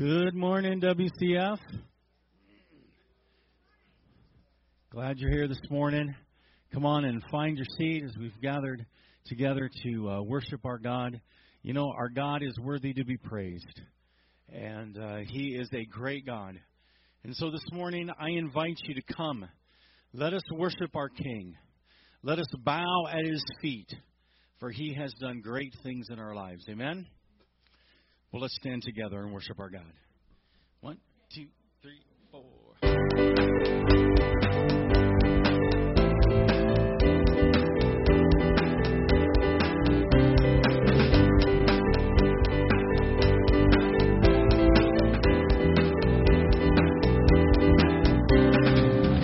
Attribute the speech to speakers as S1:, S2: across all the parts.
S1: Good morning, WCF. Glad you're here this morning. Come on and find your seat as we've gathered together to uh, worship our God. You know, our God is worthy to be praised, and uh, He is a great God. And so this morning, I invite you to come. Let us worship our King. Let us bow at His feet, for He has done great things in our lives. Amen? Well, let's stand together and worship our God. One, two, three, four.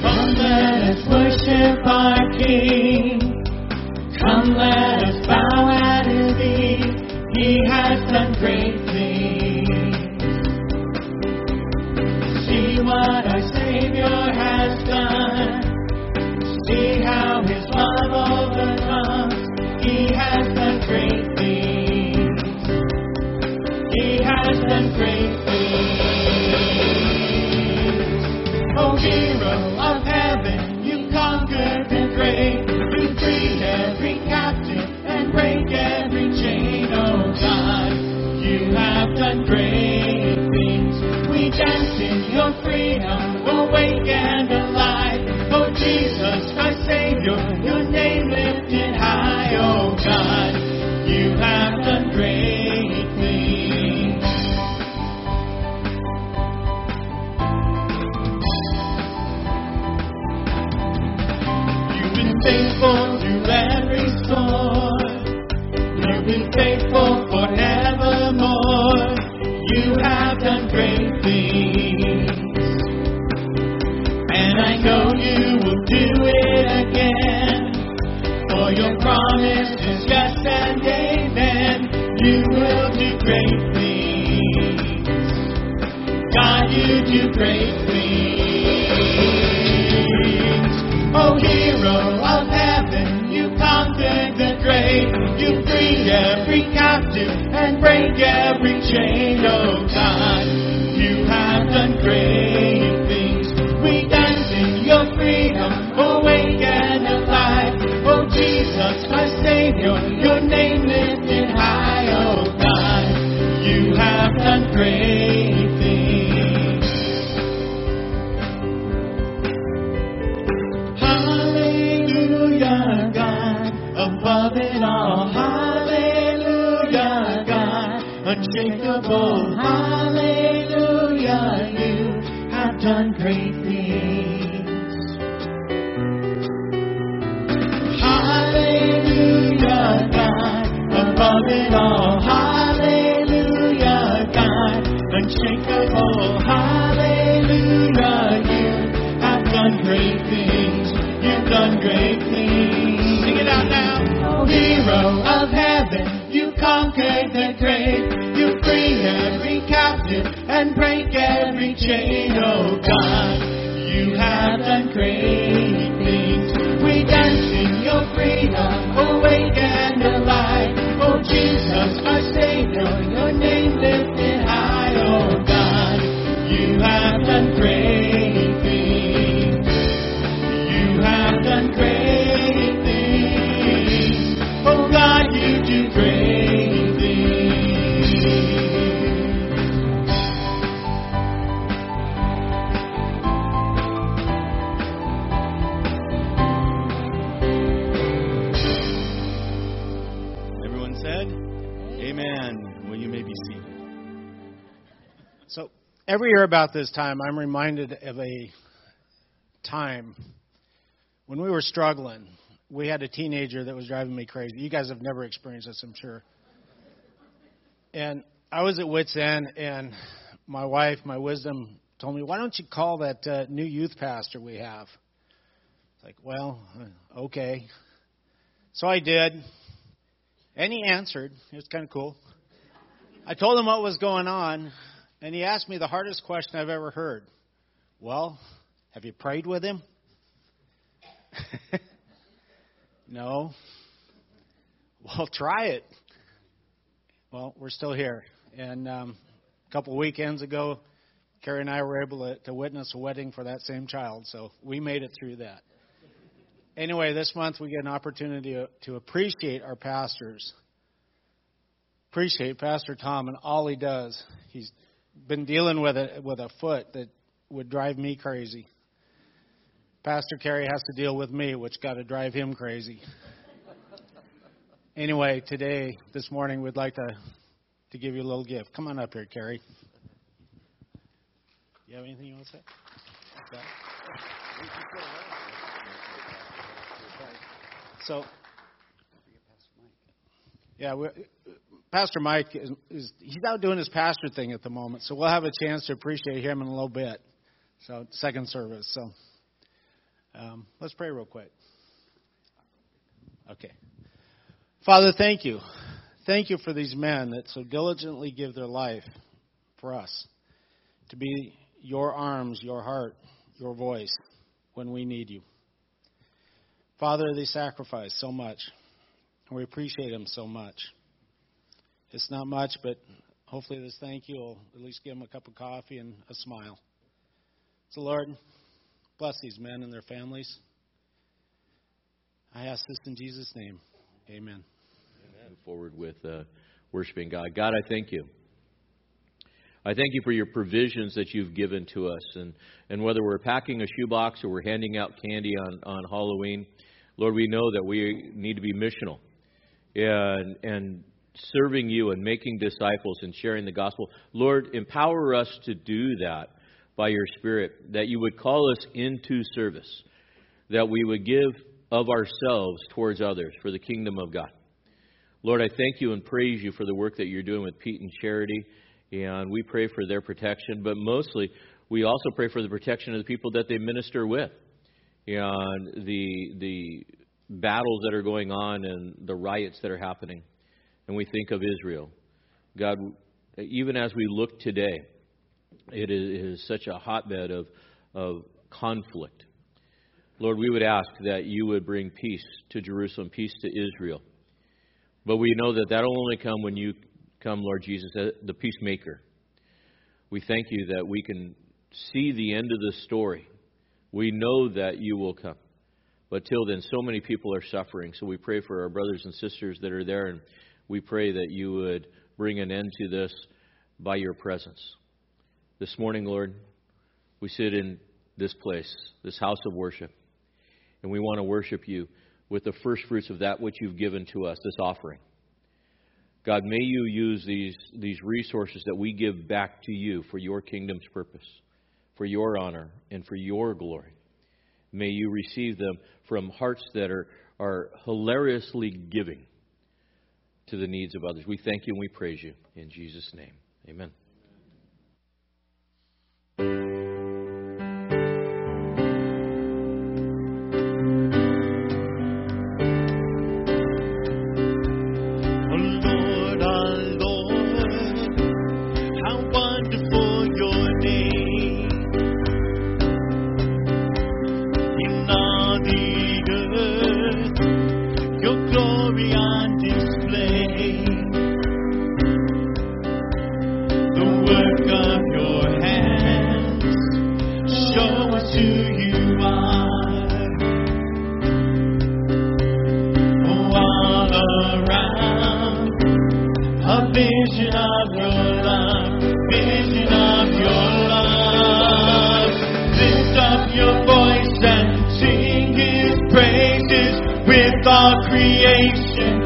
S2: Come, let us worship our King. Come, let us bow at His feet. He has done great freedom, you do great things. Oh, hero of heaven, you conquered the grave. You freed every captive and break every chain. Oh, God, you have done great unshakable. Hallelujah, you have done great things. Hallelujah, God, above it all. Hallelujah, God, unshakable. Hallelujah, you have done great things. You've done great things. Sing it out now. Hero of heaven, and break every
S3: about this time, I'm reminded of a time when we were struggling. We had a teenager that was driving me crazy. You guys have never experienced this, I'm sure. And I was at wit's end, and my wife, my wisdom, told me, "Why don't you call that uh, new youth pastor we have?" It's like, well, uh, okay. So I did, and he answered. It was kind of cool. I told him what was going on, and he asked me the hardest question I've ever heard. Well, have you prayed with him? no. Well, try it. Well, we're still here. And um, a couple weekends ago, Carrie and I were able to, to witness a wedding for that same child, so we made it through that. Anyway, this month we get an opportunity to, to appreciate our pastors. Appreciate Pastor Tom and all he does. He's been dealing with a with a foot that would drive me crazy. Pastor Cary has to deal with me, which got to drive him crazy. anyway, today, this morning, we'd like to to give you a little gift. Come on up here, Cary. You have anything you want to say? Okay. So, yeah, Pastor Mike is, is, he's out doing his pastor thing at the moment, so we'll have a chance to appreciate him in a little bit. So, second service. So, um, let's pray real quick. Okay, Father, thank you, thank you for these men that so diligently give their life for us to be your arms, your heart, your voice when we need you. Father, they sacrifice so much, and we appreciate them so much. It's not much, but hopefully this thank you will at least give them a cup of coffee and a smile. So, Lord, bless these men and their families. I ask this in Jesus' name. Amen.
S4: Amen. Move forward with uh, worshiping God. God, I thank you. I thank you for your provisions that you've given to us. And, and whether we're packing a shoebox or we're handing out candy on, on Halloween, Lord, we know that we need to be missional and, and serving you and making disciples and sharing the gospel. Lord, empower us to do that by your Spirit, that you would call us into service, that we would give of ourselves towards others for the kingdom of God. Lord, I thank you and praise you for the work that you're doing with Pete and Charity, and we pray for their protection, but mostly we also pray for the protection of the people that they minister with and the the battles that are going on and the riots that are happening. And we think of Israel. God, even as we look today, it is, it is such a hotbed of, of conflict. Lord, we would ask that you would bring peace to Jerusalem, peace to Israel. But we know that that will only come when you come, Lord Jesus, the peacemaker. We thank you that we can see the end of the story we know that you will come. But till then, so many people are suffering. So we pray for our brothers and sisters that are there, and we pray that you would bring an end to this by your presence. This morning, Lord, we sit in this place, this house of worship, and we want to worship you with the first fruits of that which you've given to us, this offering. God, may you use these, these resources that we give back to you for your kingdom's purpose for your honor and for your glory. May you receive them from hearts that are, are hilariously giving to the needs of others. We thank you and we praise you. In Jesus' name, amen.
S2: creation.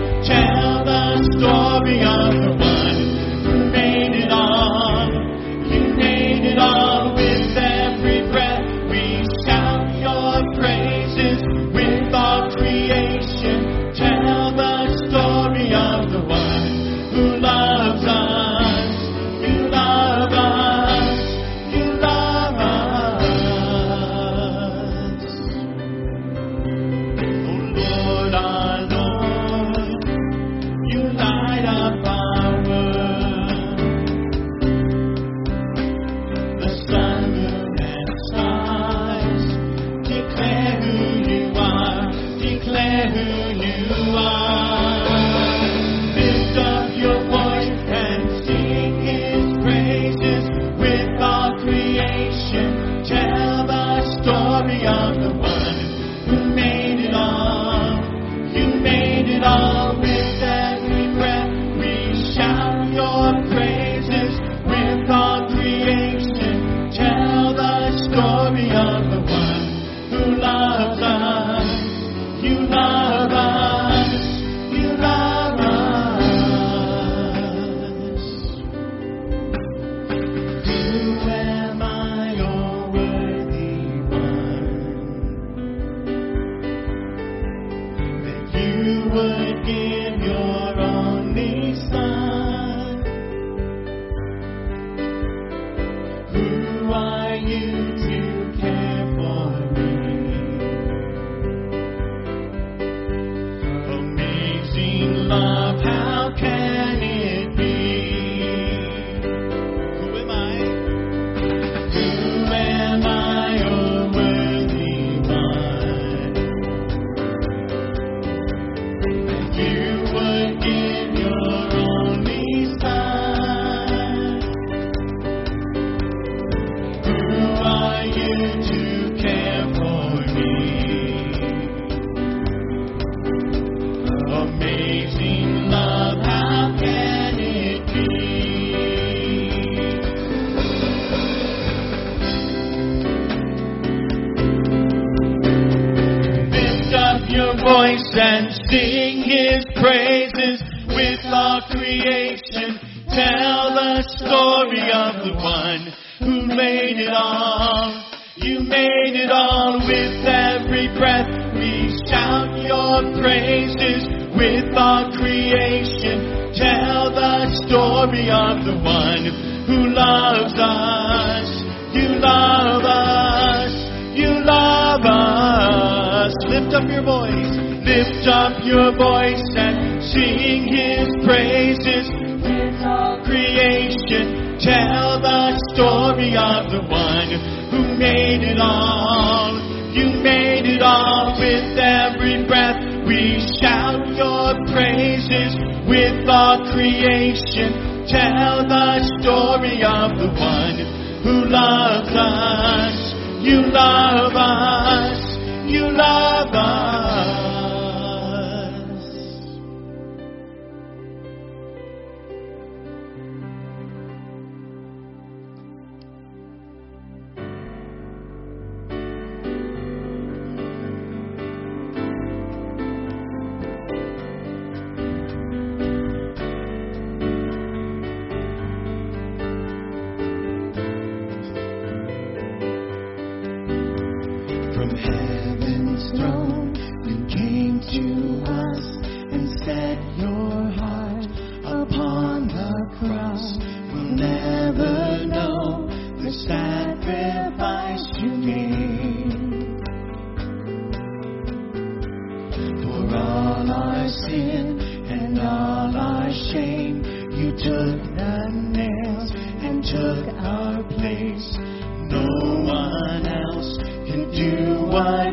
S2: One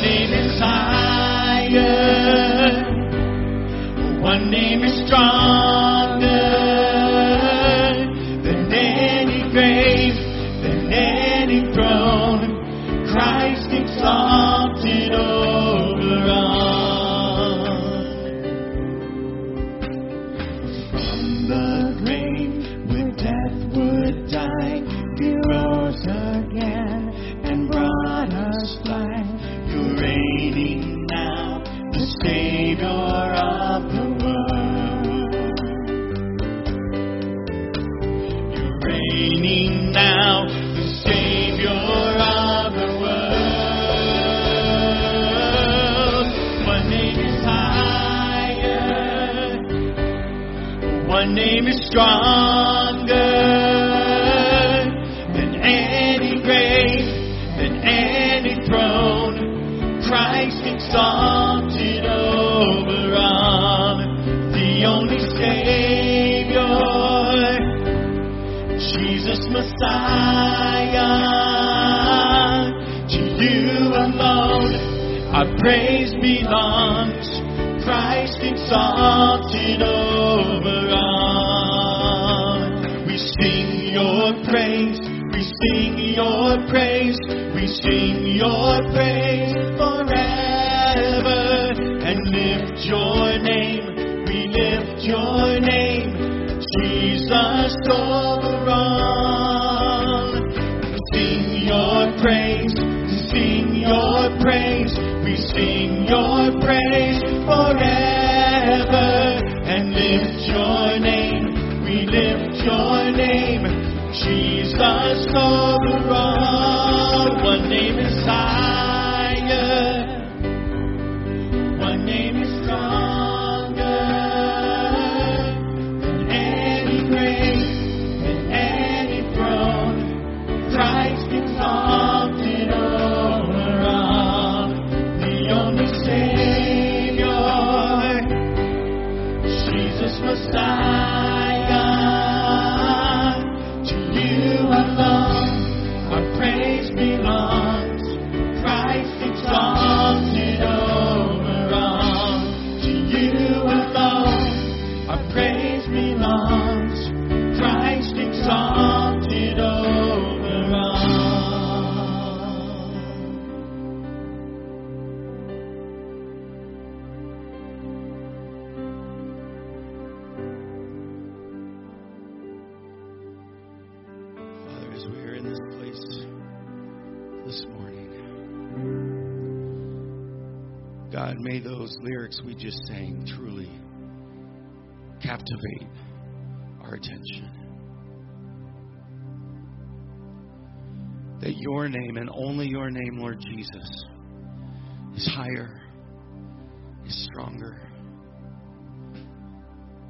S2: name is higher, one name is strong. your presence. Lyrics we just sang truly captivate our attention. That your name and only your name, Lord Jesus, is higher, is stronger.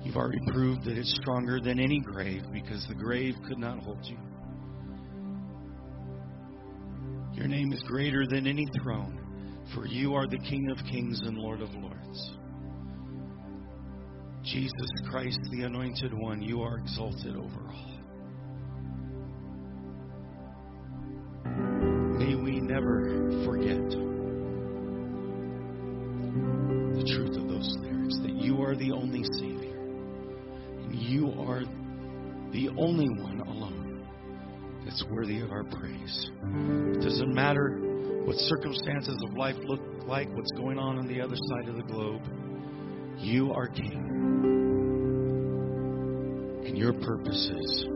S2: You've already proved that it's stronger than any grave because the grave could not hold you. Your name is greater than any throne, for you are the King of kings and Lord of lords. Jesus Christ, the Anointed One, you are exalted over all. May we never forget the truth of those lyrics that you are the only Savior, and you are the only one alone that's worthy of our praise. It doesn't matter what circumstances of life look like, what's going on on the other side of the globe. You are King. And your purposes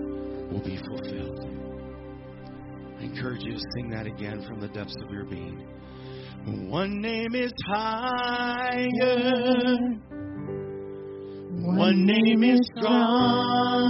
S2: will be fulfilled. I encourage you to sing that again from the depths of your being. One name is higher. One name is stronger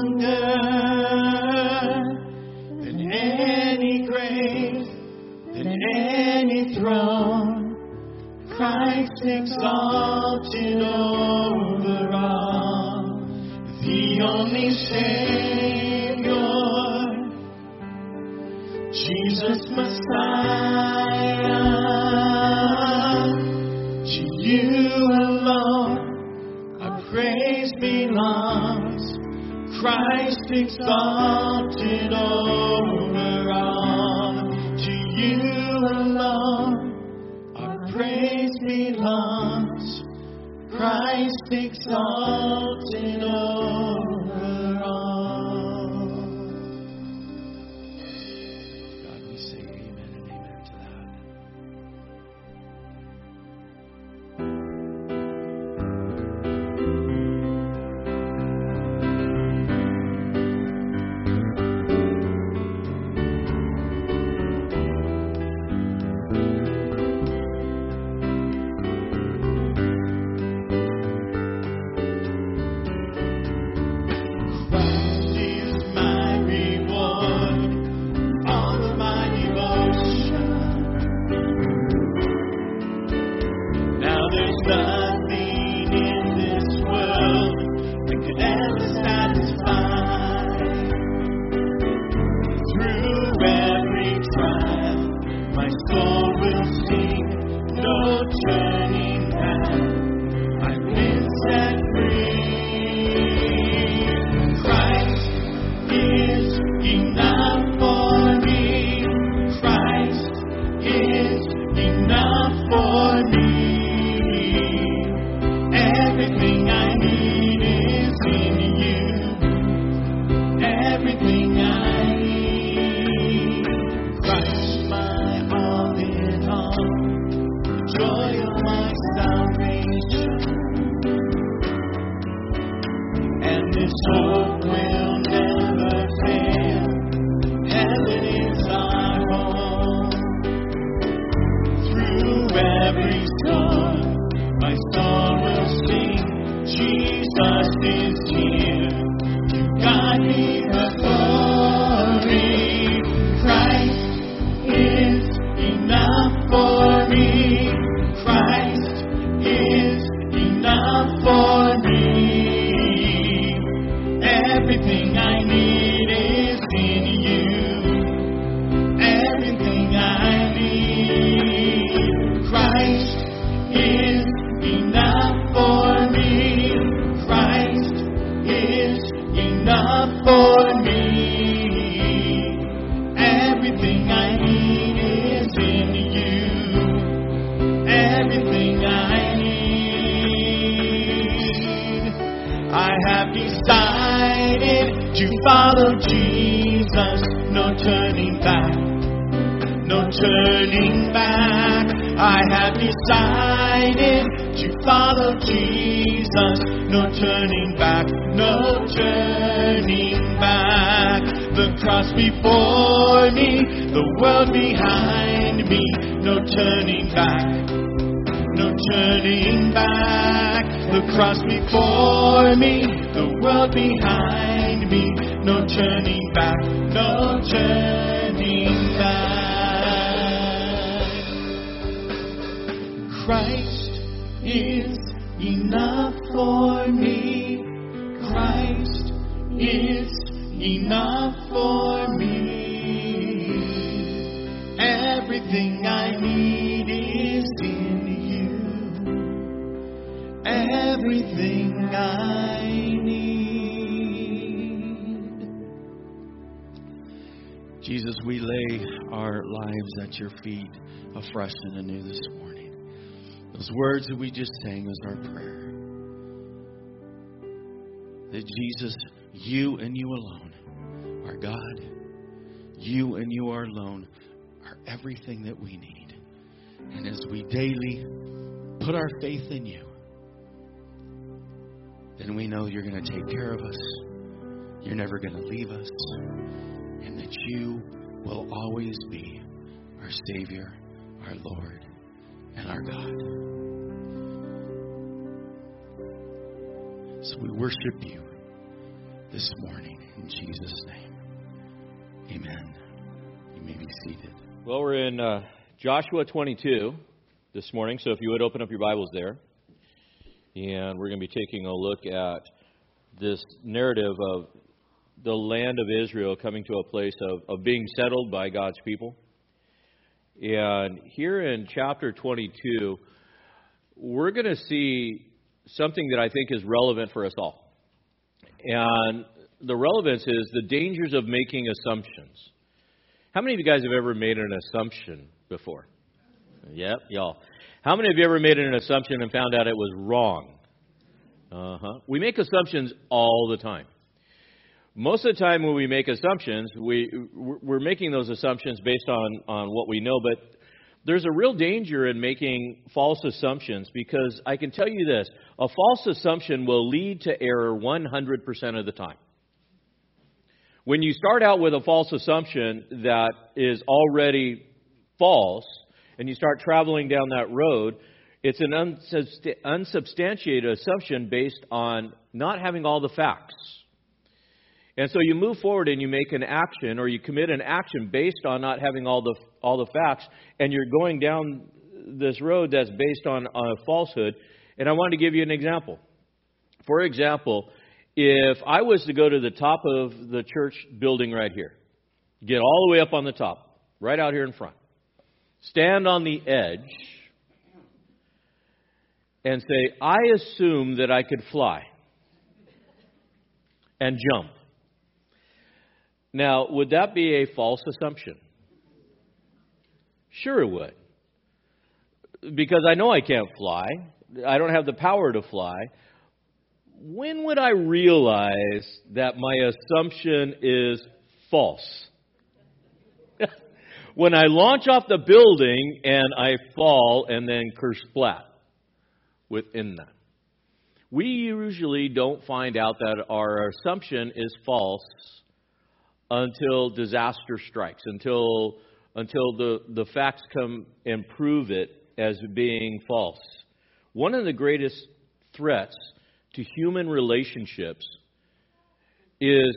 S1: Those words that we just sang was our prayer. That Jesus, you and you alone are God. You and you are alone are everything that we need. And as we daily put our faith in you, then we know you're going to take care of us. You're never going to leave us. And that you will always be our Savior, our Lord, and our God. So we worship you this morning in Jesus' name. Amen. You may be seated.
S4: Well, we're in uh, Joshua 22 this morning, so if you would open up your Bibles there. And we're going to be taking a look at this narrative of the land of Israel coming to a place of, of being settled by God's people. And here in chapter 22, we're going to see something that I think is relevant for us all. And the relevance is the dangers of making assumptions. How many of you guys have ever made an assumption before? Yep, y'all. How many of you ever made an assumption and found out it was wrong? Uh huh. We make assumptions all the time. Most of the time, when we make assumptions, we we're making those assumptions based on on what we know. But there's a real danger in making false assumptions because I can tell you this: a false assumption will lead to error 100% of the time. When you start out with a false assumption that is already false, and you start traveling down that road, it's an unsubstantiated assumption based on not having all the facts. And so you move forward and you make an action or you commit an action based on not having all the all the facts and you're going down this road that's based on, a falsehood. And I want to give you an example. For example, if I was to go to the top of the church building right here, get all the way up on the top, right out here in front, stand on the edge and say, I assume that I could fly and jump. Now, would that be a false assumption? Sure, it would. Because I know I can't fly, I don't have the power to fly. When would I realize that my assumption is false? when I launch off the building and I fall and then kersplat within that. We usually don't find out that our assumption is false until disaster strikes, until until the, the facts come and prove it as being false. One of the greatest threats to human relationships is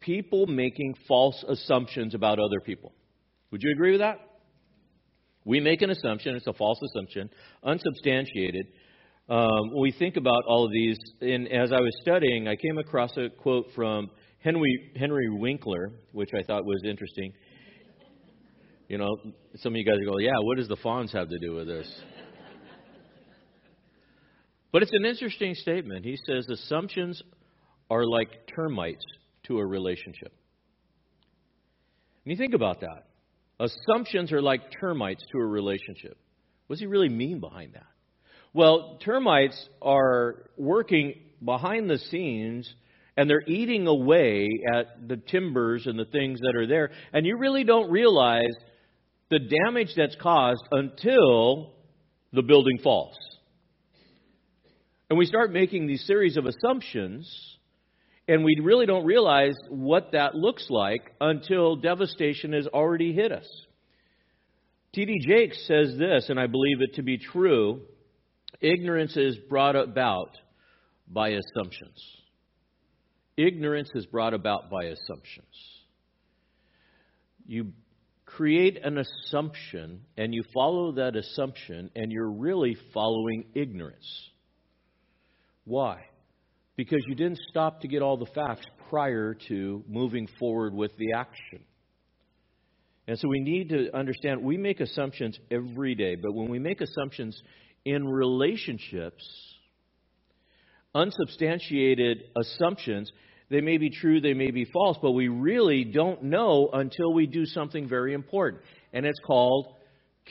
S4: people making false assumptions about other people. Would you agree with that? We make an assumption, it's a false assumption, unsubstantiated. Um, we think about all of these, and as I was studying, I came across a quote from Henry, Henry Winkler, which I thought was interesting. You know, some of you guys go, yeah, what does the Fonz have to do with this? but it's an interesting statement. He says assumptions are like termites to a relationship. And you think about that. Assumptions are like termites to a relationship. What does he really mean behind that? Well, termites are working behind the scenes and they're eating away at the timbers and the things that are there. And you really don't realize the damage that's caused until the building falls. And we start making these series of assumptions, and we really don't realize what that looks like until devastation has already hit us. T.D. Jakes says this, and I believe it to be true. Ignorance is brought about by assumptions. Ignorance is brought about by assumptions. You create an assumption and you follow that assumption, and you're really following ignorance. Why? Because you didn't stop to get all the facts prior to moving forward with the action. And so we need to understand we make assumptions every day, but when we make assumptions in relationships, unsubstantiated assumptions, they may be true, they may be false, but we really don't know until we do something very important. And it's called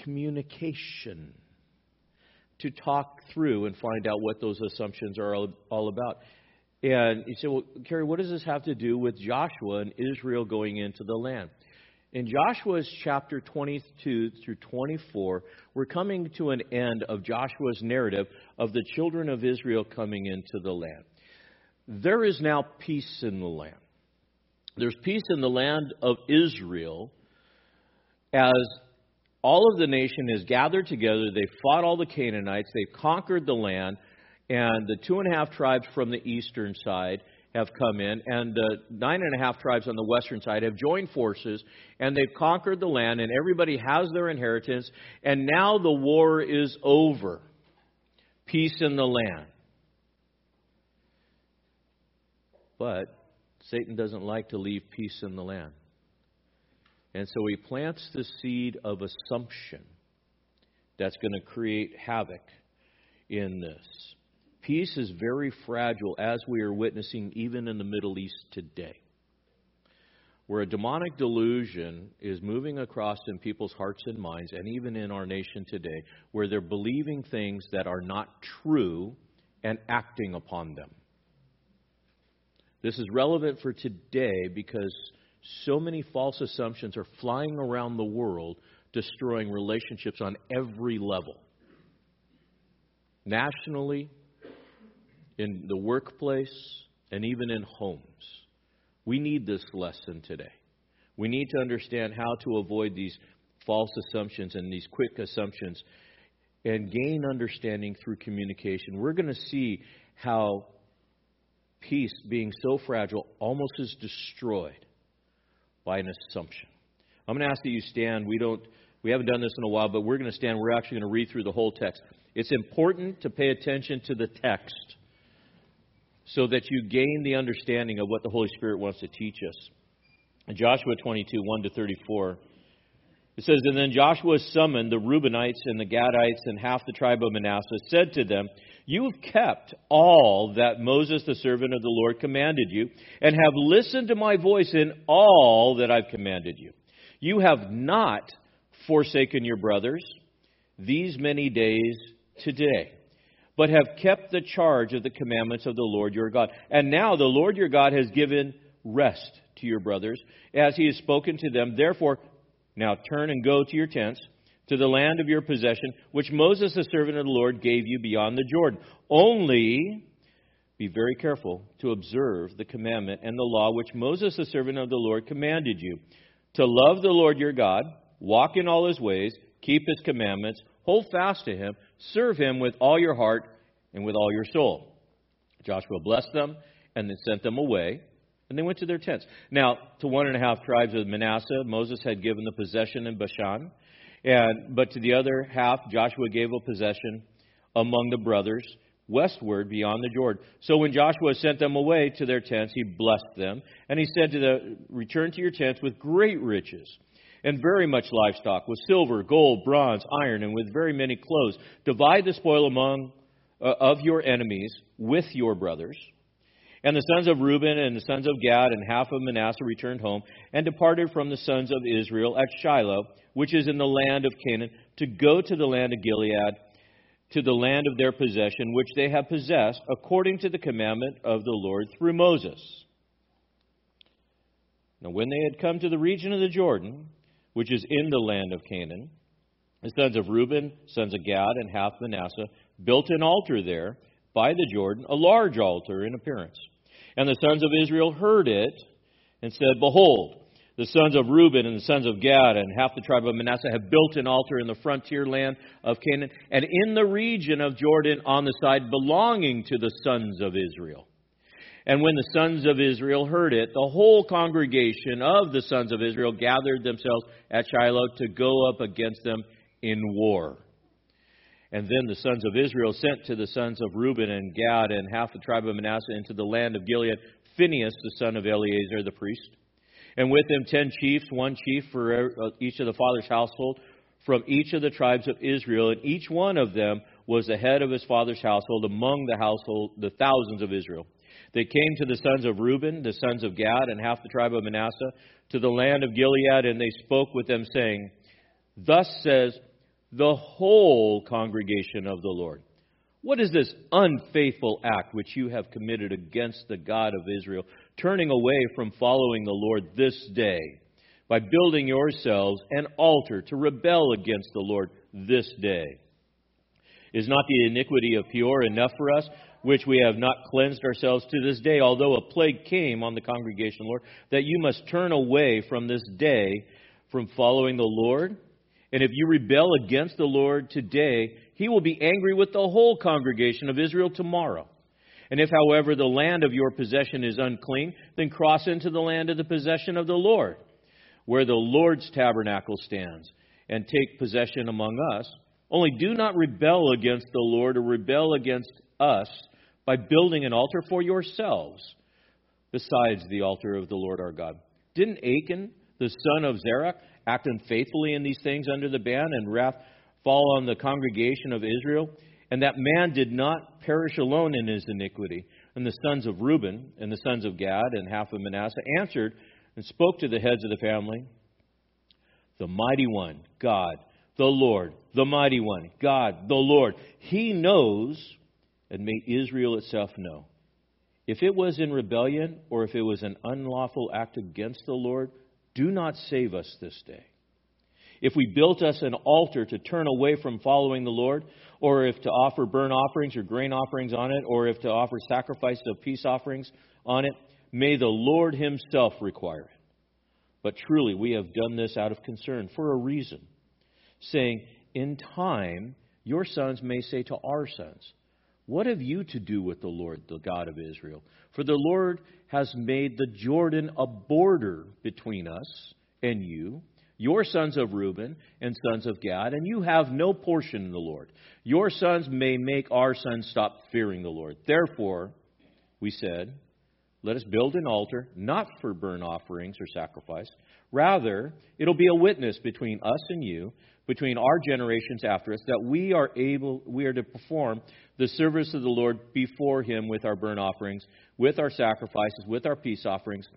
S4: communication. To talk through and find out what those assumptions are all about. And you say, well, Cary, what does this have to do with Joshua and Israel going into the land? In Joshua's chapter 22 through 24, we're coming to an end of Joshua's narrative of the children of Israel coming into the land. There is now peace in the land. There's peace in the land of Israel as all of the nation is gathered together. They fought all the Canaanites, they've conquered the land, and the two and a half tribes from the eastern side have come in, and the nine and a half tribes on the western side have joined forces, and they've conquered the land, and everybody has their inheritance, and now the war is over. Peace in the land. But Satan doesn't like to leave peace in the land. And so he plants the seed of assumption that's going to create havoc in this. Peace is very fragile, as we are witnessing even in the Middle East today, where a demonic delusion is moving across in people's hearts and minds, and even in our nation today, where they're believing things that are not true and acting upon them. This is relevant for today because so many false assumptions are flying around the world, destroying relationships on every level. Nationally, in the workplace, and even in homes. We need this lesson today. We need to understand how to avoid these false assumptions and these quick assumptions and gain understanding through communication. We're going to see how peace, being so fragile, almost is destroyed by an assumption. I'm going to ask that you stand. We don't we haven't done this in a while, but we're going to stand. We're actually going to read through the whole text. It's important to pay attention to the text so that you gain the understanding of what the Holy Spirit wants to teach us. In Joshua 22, 1 to 34, it says, And then Joshua summoned the Reubenites and the Gadites and half the tribe of Manasseh, said to them, You have kept all that Moses, the servant of the Lord, commanded you, and have listened to my voice in all that I've commanded you. You have not forsaken your brothers these many days today but have kept the charge of the commandments of the Lord your God. And now the Lord your God has given rest to your brothers, as he has spoken to them. Therefore, now turn and go to your tents, to the land of your possession, which Moses, the servant of the Lord, gave you beyond the Jordan. Only be very careful to observe the commandment and the law which Moses, the servant of the Lord, commanded you to love the Lord your God, walk in all his ways, keep his commandments, hold fast to him Serve him with all your heart and with all your soul. Joshua blessed them and then sent them away, and they went to their tents. Now, to one and a half tribes of Manasseh, Moses had given the possession in Bashan, and but to the other half, Joshua gave a possession among the brothers westward beyond the Jordan. So when Joshua sent them away to their tents, he blessed them, and he said to them, Return to your tents with great riches and very much livestock, with silver, gold, bronze, iron, and with very many clothes. Divide the spoil among uh, of your enemies with your brothers. And the sons of Reuben and the sons of Gad and half of Manasseh returned home and departed from the sons of Israel at Shiloh, which is in the land of Canaan, to go to the land of Gilead, to the land of their possession, which they have possessed, according to the commandment of the Lord through Moses. Now, when they had come to the region of the Jordan, which is in the land of Canaan. The sons of Reuben, sons of Gad, and half Manasseh built an altar there by the Jordan, a large altar in appearance. And the sons of Israel heard it and said, Behold, the sons of Reuben and the sons of Gad and half the tribe of Manasseh have built an altar in the frontier land of Canaan and in the region of Jordan on the side belonging to the sons of Israel. And when the sons of Israel heard it, the whole congregation of the sons of Israel gathered themselves at Shiloh to go up against them in war. And then the sons of Israel sent to the sons of Reuben and Gad and half the tribe of Manasseh into the land of Gilead Phinehas, the son of Eleazar the priest and with him ten chiefs, one chief for uh, each of the father's household, from each of the tribes of Israel, and each one of them was the head of his father's household among the household, the thousands of Israel. They came to the sons of Reuben, the sons of Gad, and half the tribe of Manasseh, to the land of Gilead, and they spoke with them, saying, Thus says the whole congregation of the Lord. What is this unfaithful act which you have committed against the God of Israel, turning away from following the Lord this day by building yourselves an altar to rebel against the Lord this day? Is not the iniquity of Peor enough for us, which we have not cleansed ourselves to this day, although a plague came on the congregation, Lord, that you must turn away from this day from following the Lord? And if you rebel against the Lord today, he will be angry with the whole congregation of Israel tomorrow. And if, however, the land of your possession is unclean, then cross into the land of the possession of the Lord, where the Lord's tabernacle stands, and take possession among us. Only do not rebel against the Lord or rebel against us by building an altar for yourselves besides the altar of the Lord our God. Didn't Achan, the son of Zerach, act unfaithfully in these things under the ban and wrath? fall on the congregation of Israel. And that man did not perish alone in his iniquity. And the sons of Reuben and the sons of Gad and half of Manasseh answered and spoke to the heads of the family The mighty one, God, the Lord, the mighty one, God, the Lord. He knows, and may Israel itself know. If it was in rebellion or if it was an unlawful act against the Lord, do not save us this day. If we built us an altar to turn away from following the Lord, or if to offer burnt offerings or grain offerings on it, or if to offer sacrifices of peace offerings on it, may the Lord Himself require it. But truly, we have done this out of concern for a reason, saying, In time, your sons may say to our sons, What have you to do with the Lord, the God of Israel? For the Lord has made the Jordan a border between us and you your sons of Reuben and sons of Gad, and you have no portion in the Lord. Your sons may make our sons stop fearing the Lord. Therefore, we said, let us build an altar, not for burnt offerings or sacrifice. Rather, it'll be a witness between us and you, between our generations after us, that we are able, we are to perform the service of the Lord before Him with our burnt offerings, with our sacrifices, with our peace offerings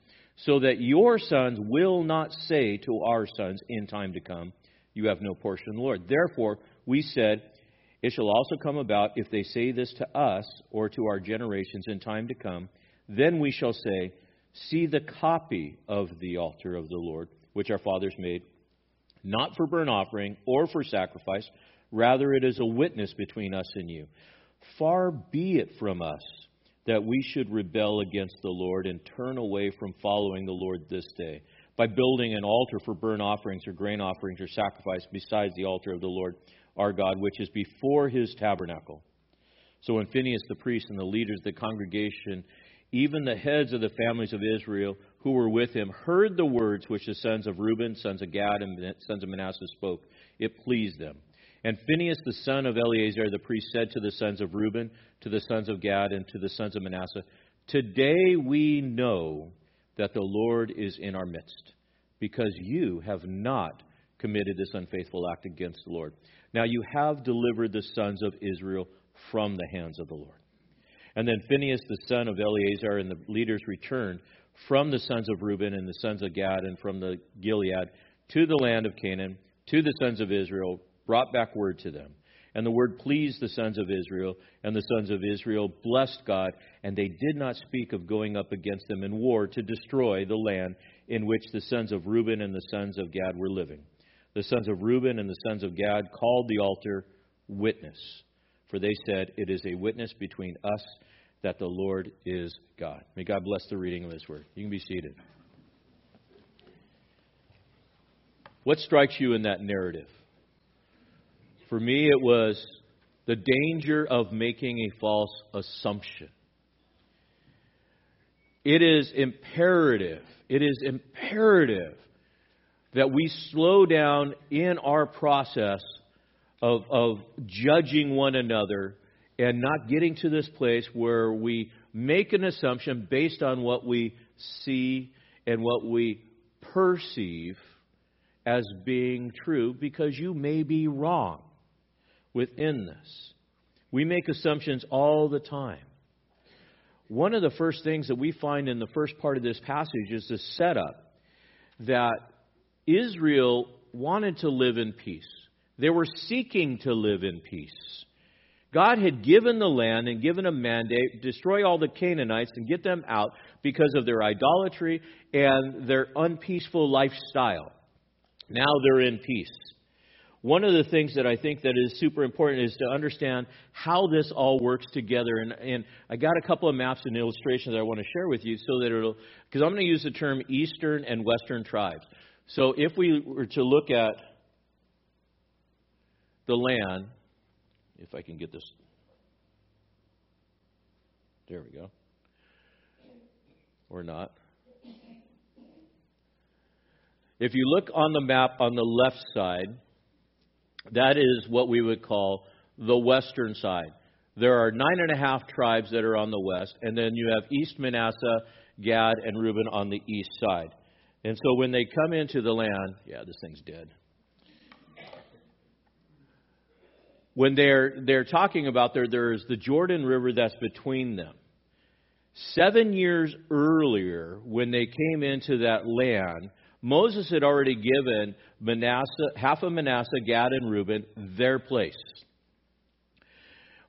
S4: so that your sons will not say to our sons in time to come, You have no portion in the Lord. Therefore, we said, It shall also come about if they say this to us or to our generations in time to come, then we shall say, See the copy of the altar of the Lord, which our fathers made, not for burnt offering or for sacrifice, rather it is a witness between us and you. Far be it from us that we should rebel against the Lord and turn away from following the Lord this day by building an altar for burnt offerings or grain offerings or sacrifice besides the altar of the Lord our God, which is before his tabernacle. So when Phinehas the priest and the leaders of the congregation, even the heads of the families of Israel who were with him, heard the words which the sons of Reuben, sons of Gad, and sons of Manasseh spoke, it pleased them. And Phinehas the son of Eleazar the priest said to the sons of Reuben, to the sons of Gad, and to the sons of Manasseh, Today we know that the Lord is in our midst, because you have not committed this unfaithful act against the Lord. Now you have delivered the sons of Israel from the hands of the Lord. And then Phinehas the son of Eleazar and the leaders returned from the sons of Reuben and the sons of Gad and from the Gilead to the land of Canaan, to the sons of Israel, brought back word to them. And the word pleased the sons of Israel, and the sons of Israel blessed God, and they did not speak of going up against them in war to destroy the land in which the sons of Reuben and the sons of Gad were living. The sons of Reuben and the sons of Gad called the altar witness, for they said, It is a witness between us that the Lord is God. May God bless the reading of His word. You can be seated. What strikes you in that narrative? For me, it was the danger of making a false assumption. It is imperative, it is imperative that we slow down in our process of, of judging one another and not getting to this place where we make an assumption based on what we see and what we perceive as being true because you may be wrong within this. We make assumptions all the time. One of the first things that we find in the first part of this passage is the setup that Israel wanted to live in peace. They were seeking to live in peace. God had given the land and given a mandate destroy all the Canaanites and get them out because of their idolatry and their unpeaceful lifestyle. Now they're in peace. One of the things that I think that is super important is to understand how this all works together. And, and I got a couple of maps and illustrations that I want to share with you so that it'll, because I'm going to use the term Eastern and Western tribes. So if we were to look at the land, if I can get this. There we go. Or not. If you look on the map on the left side, that is what we would call the western side. There are nine and a half tribes that are on the west, and then you have East Manasseh, Gad, and Reuben on the east side. And so when they come into the land, yeah, this thing's dead. When they're they're talking about there, there's the Jordan River that's between them. Seven years earlier, when they came into that land, Moses had already given Manasseh, half of Manasseh, Gad, and Reuben their place.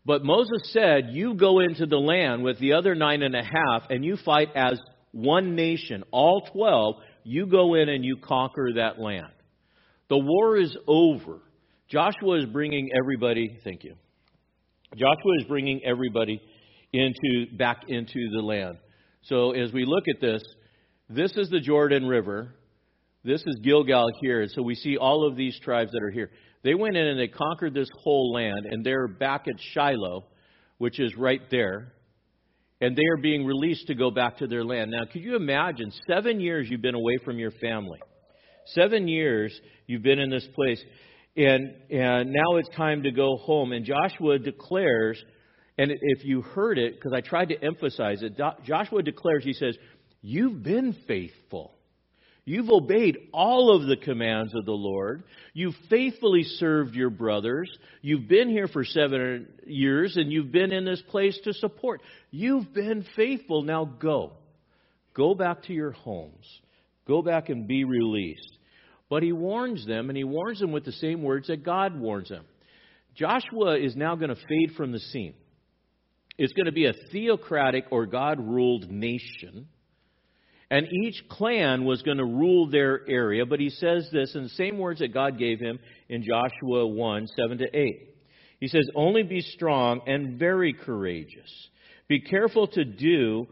S4: But Moses said, You go into the land with the other nine and a half, and you fight as one nation, all twelve. You go in and you conquer that land. The war is over. Joshua is bringing everybody, thank you. Joshua is bringing everybody into back into the land. So as we look at this, this is the Jordan River. This is Gilgal here. And so we see all of these tribes that are here. They went in and they conquered this whole land, and they're back at Shiloh, which is right there. And they are being released to go back to their land. Now, could you imagine? Seven years you've been away from your family. Seven years you've been in this place. And, and now it's time to go home. And Joshua declares, and if you heard it, because I tried to emphasize it, Joshua declares, he says, You've been faithful. You've obeyed all of the commands of the Lord. You've faithfully served your brothers. You've been here for seven years and you've been in this place to support. You've been faithful. Now go. Go back to your homes. Go back and be released. But he warns them, and he warns them with the same words that God warns them. Joshua is now going to fade from the scene. It's going to be a theocratic or God ruled nation. And each clan was going to rule their area, but he says this in the same words that God gave him in Joshua 1 7 to 8. He says, Only be strong and very courageous. Be careful to do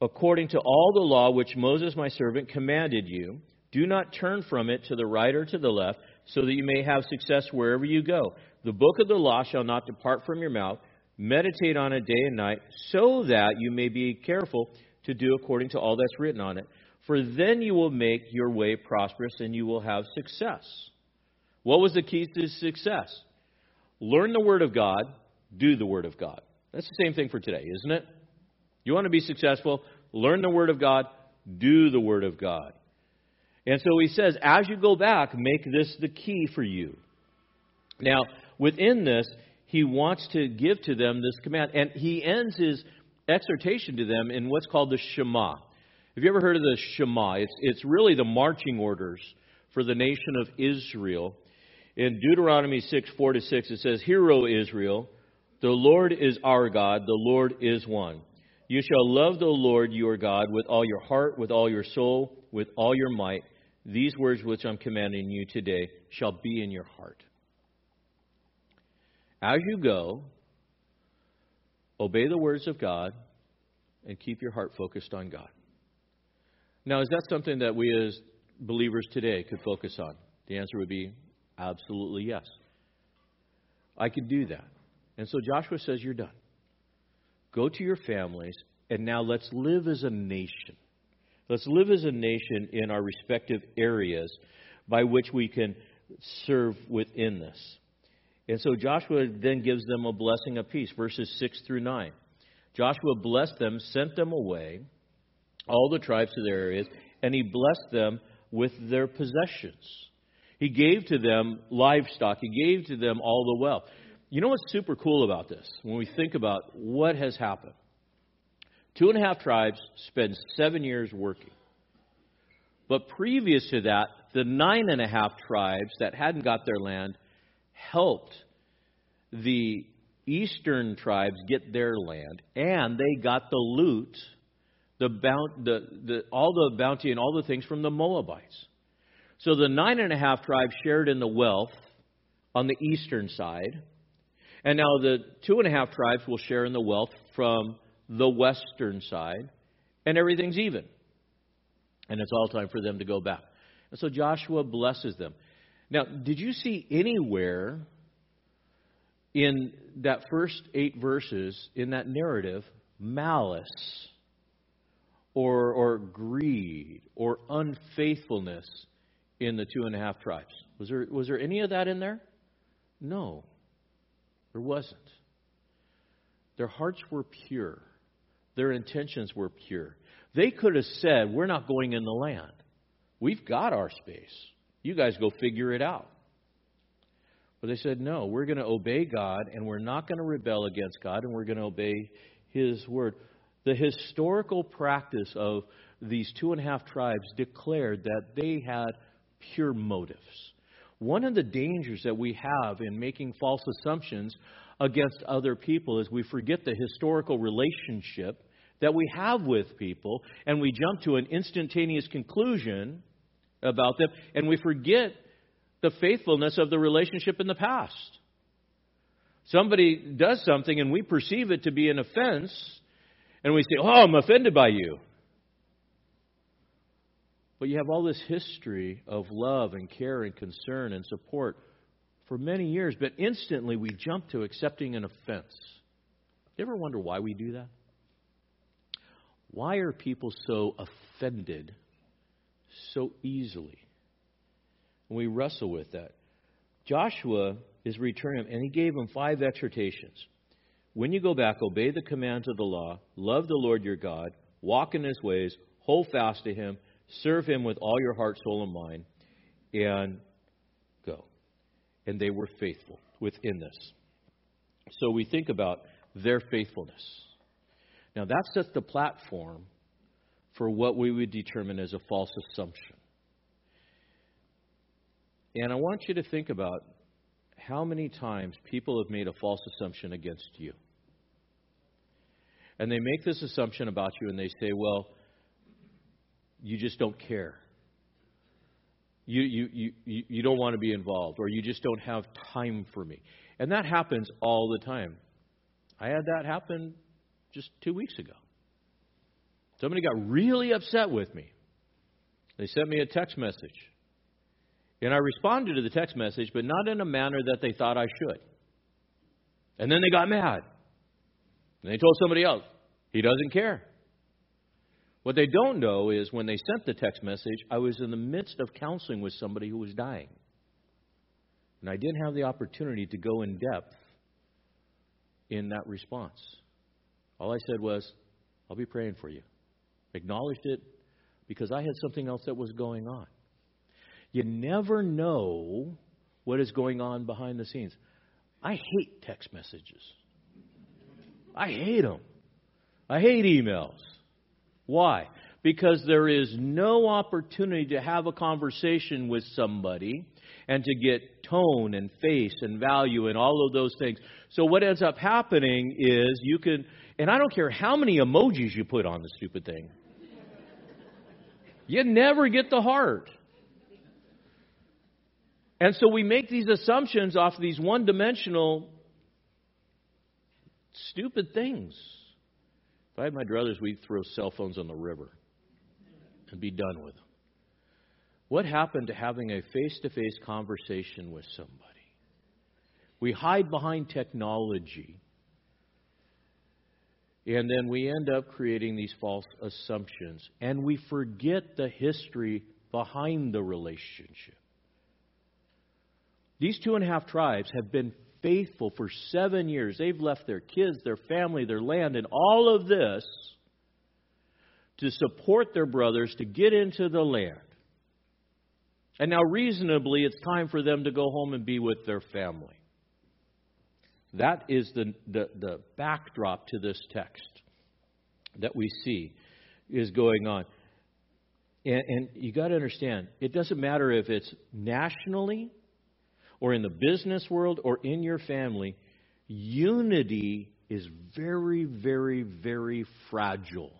S4: according to all the law which Moses my servant commanded you. Do not turn from it to the right or to the left, so that you may have success wherever you go. The book of the law shall not depart from your mouth. Meditate on it day and night, so that you may be careful to do according to all that's written on it. For then you will make your way prosperous and you will have success. What was the key to success? Learn the Word of God, do the Word of God. That's the same thing for today, isn't it? You want to be successful? Learn the Word of God, do the Word of God. And so he says, as you go back, make this the key for you. Now, within this, he wants to give to them this command. And he ends his exhortation to them in what's called the Shema. Have you ever heard of the Shema? It's, it's really the marching orders for the nation of Israel. In Deuteronomy 6, 4 to 6, it says, Hear, O Israel, the Lord is our God, the Lord is one. You shall love the Lord your God with all your heart, with all your soul, with all your might. These words which I'm commanding you today shall be in your heart. As you go, Obey the words of God and keep your heart focused on God. Now, is that something that we as believers today could focus on? The answer would be absolutely yes. I could do that. And so Joshua says, You're done. Go to your families, and now let's live as a nation. Let's live as a nation in our respective areas by which we can serve within this. And so Joshua then gives them a blessing of peace, verses 6 through 9. Joshua blessed them, sent them away, all the tribes to their areas, and he blessed them with their possessions. He gave to them livestock, he gave to them all the wealth. You know what's super cool about this when we think about what has happened? Two and a half tribes spend seven years working. But previous to that, the nine and a half tribes that hadn't got their land helped the eastern tribes get their land, and they got the loot, the, bount, the, the, all the bounty and all the things from the Moabites. So the nine and a half tribes shared in the wealth on the eastern side, and now the two and a half tribes will share in the wealth from the western side, and everything's even. And it's all time for them to go back. And so Joshua blesses them. Now, did you see anywhere in that first eight verses, in that narrative, malice or, or greed or unfaithfulness in the two and a half tribes? Was there, was there any of that in there? No, there wasn't. Their hearts were pure, their intentions were pure. They could have said, We're not going in the land. We've got our space. You guys go figure it out. But they said, no, we're going to obey God and we're not going to rebel against God and we're going to obey His word. The historical practice of these two and a half tribes declared that they had pure motives. One of the dangers that we have in making false assumptions against other people is we forget the historical relationship that we have with people and we jump to an instantaneous conclusion about them, and we forget the faithfulness of the relationship in the past. Somebody does something and we perceive it to be an offense, and we say, Oh, I'm offended by you. But you have all this history of love and care and concern and support for many years, but instantly we jump to accepting an offense. You ever wonder why we do that? Why are people so offended so easily. And we wrestle with that. Joshua is returning, and he gave him five exhortations. When you go back, obey the commands of the law, love the Lord your God, walk in his ways, hold fast to him, serve him with all your heart, soul, and mind, and go. And they were faithful within this. So we think about their faithfulness. Now, that sets the platform for what we would determine as a false assumption. And I want you to think about how many times people have made a false assumption against you. And they make this assumption about you and they say, well, you just don't care. You, you, you, you don't want to be involved, or you just don't have time for me. And that happens all the time. I had that happen just two weeks ago. Somebody got really upset with me. They sent me a text message. And I responded to the text message, but not in a manner that they thought I should. And then they got mad. And they told somebody else, he doesn't care. What they don't know is when they sent the text message, I was in the midst of counseling with somebody who was dying. And I didn't have the opportunity to go in depth in that response. All I said was, I'll be praying for you acknowledged it because I had something else that was going on. You never know what is going on behind the scenes. I hate text messages. I hate them. I hate emails. Why? Because there is no opportunity to have a conversation with somebody and to get tone and face and value and all of those things. So what ends up happening is you can, and I don't care how many emojis you put on the stupid thing. You never get the heart. And so we make these assumptions off these one dimensional, stupid things. If I had my druthers, we'd throw cell phones on the river and be done with them. What happened to having a face to face conversation with somebody? We hide behind technology. And then we end up creating these false assumptions. And we forget the history behind the relationship. These two and a half tribes have been faithful for seven years. They've left their kids, their family, their land, and all of this to support their brothers to get into the land. And now, reasonably, it's time for them to go home and be with their family. That is the, the, the backdrop to this text that we see is going on. And, and you got to understand, it doesn't matter if it's nationally or in the business world or in your family, unity is very, very, very fragile,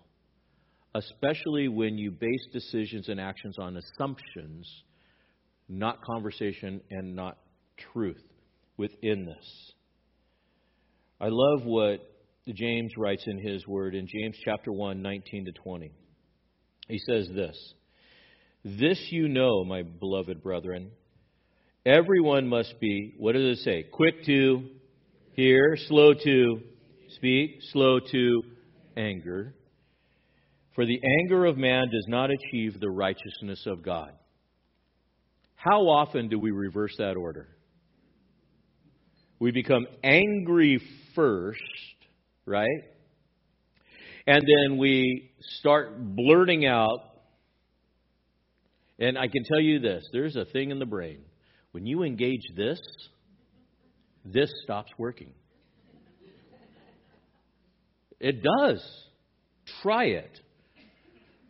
S4: especially when you base decisions and actions on assumptions, not conversation and not truth within this. I love what James writes in his word in James chapter 1, 19 to 20. He says this This you know, my beloved brethren Everyone must be, what does it say? Quick to hear, slow to speak, slow to anger. For the anger of man does not achieve the righteousness of God. How often do we reverse that order? We become angry first, right? And then we start blurting out. And I can tell you this there's a thing in the brain when you engage this, this stops working. It does. Try it.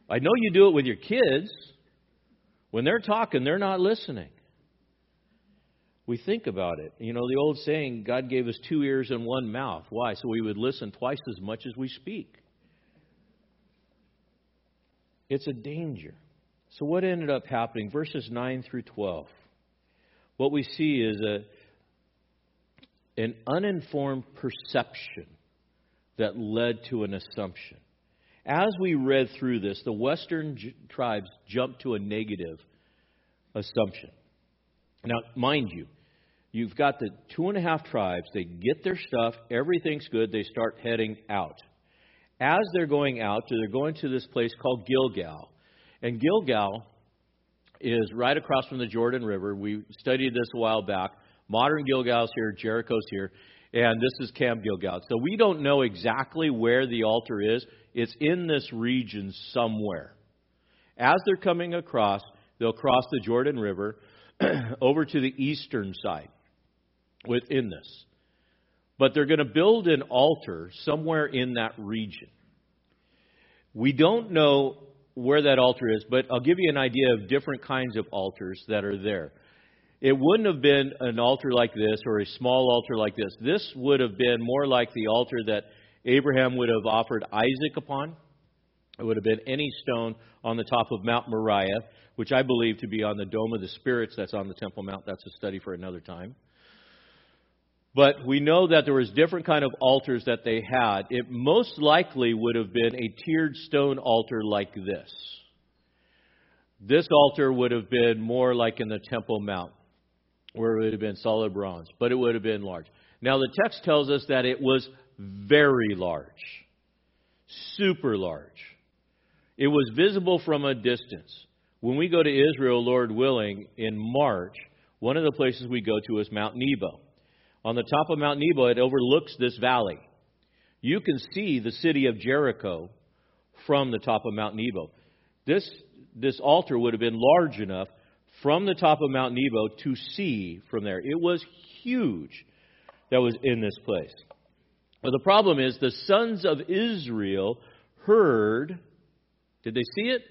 S4: I know you do it with your kids. When they're talking, they're not listening. We think about it. You know, the old saying, God gave us two ears and one mouth. Why? So we would listen twice as much as we speak. It's a danger. So, what ended up happening? Verses 9 through 12 what we see is a, an uninformed perception that led to an assumption. As we read through this, the western j- tribes jumped to a negative assumption. Now, mind you, you've got the two and a half tribes, they get their stuff, everything's good, they start heading out. As they're going out, they're going to this place called Gilgal. And Gilgal is right across from the Jordan River. We studied this a while back. Modern Gilgal's here, Jericho's here, and this is Camp Gilgal. So we don't know exactly where the altar is. It's in this region somewhere. As they're coming across, they'll cross the Jordan River over to the eastern side within this. But they're going to build an altar somewhere in that region. We don't know where that altar is, but I'll give you an idea of different kinds of altars that are there. It wouldn't have been an altar like this or a small altar like this. This would have been more like the altar that Abraham would have offered Isaac upon. It would have been any stone on the top of Mount Moriah, which I believe to be on the Dome of the Spirits that's on the Temple Mount. That's a study for another time. But we know that there was different kind of altars that they had. It most likely would have been a tiered stone altar like this. This altar would have been more like in the Temple Mount, where it would have been solid bronze, but it would have been large. Now the text tells us that it was very large, super large. It was visible from a distance. When we go to Israel, Lord willing, in March, one of the places we go to is Mount Nebo on the top of Mount Nebo, it overlooks this valley. You can see the city of Jericho from the top of Mount Nebo. This, this altar would have been large enough from the top of Mount Nebo to see from there. It was huge that was in this place. But the problem is the sons of Israel heard. Did they see it?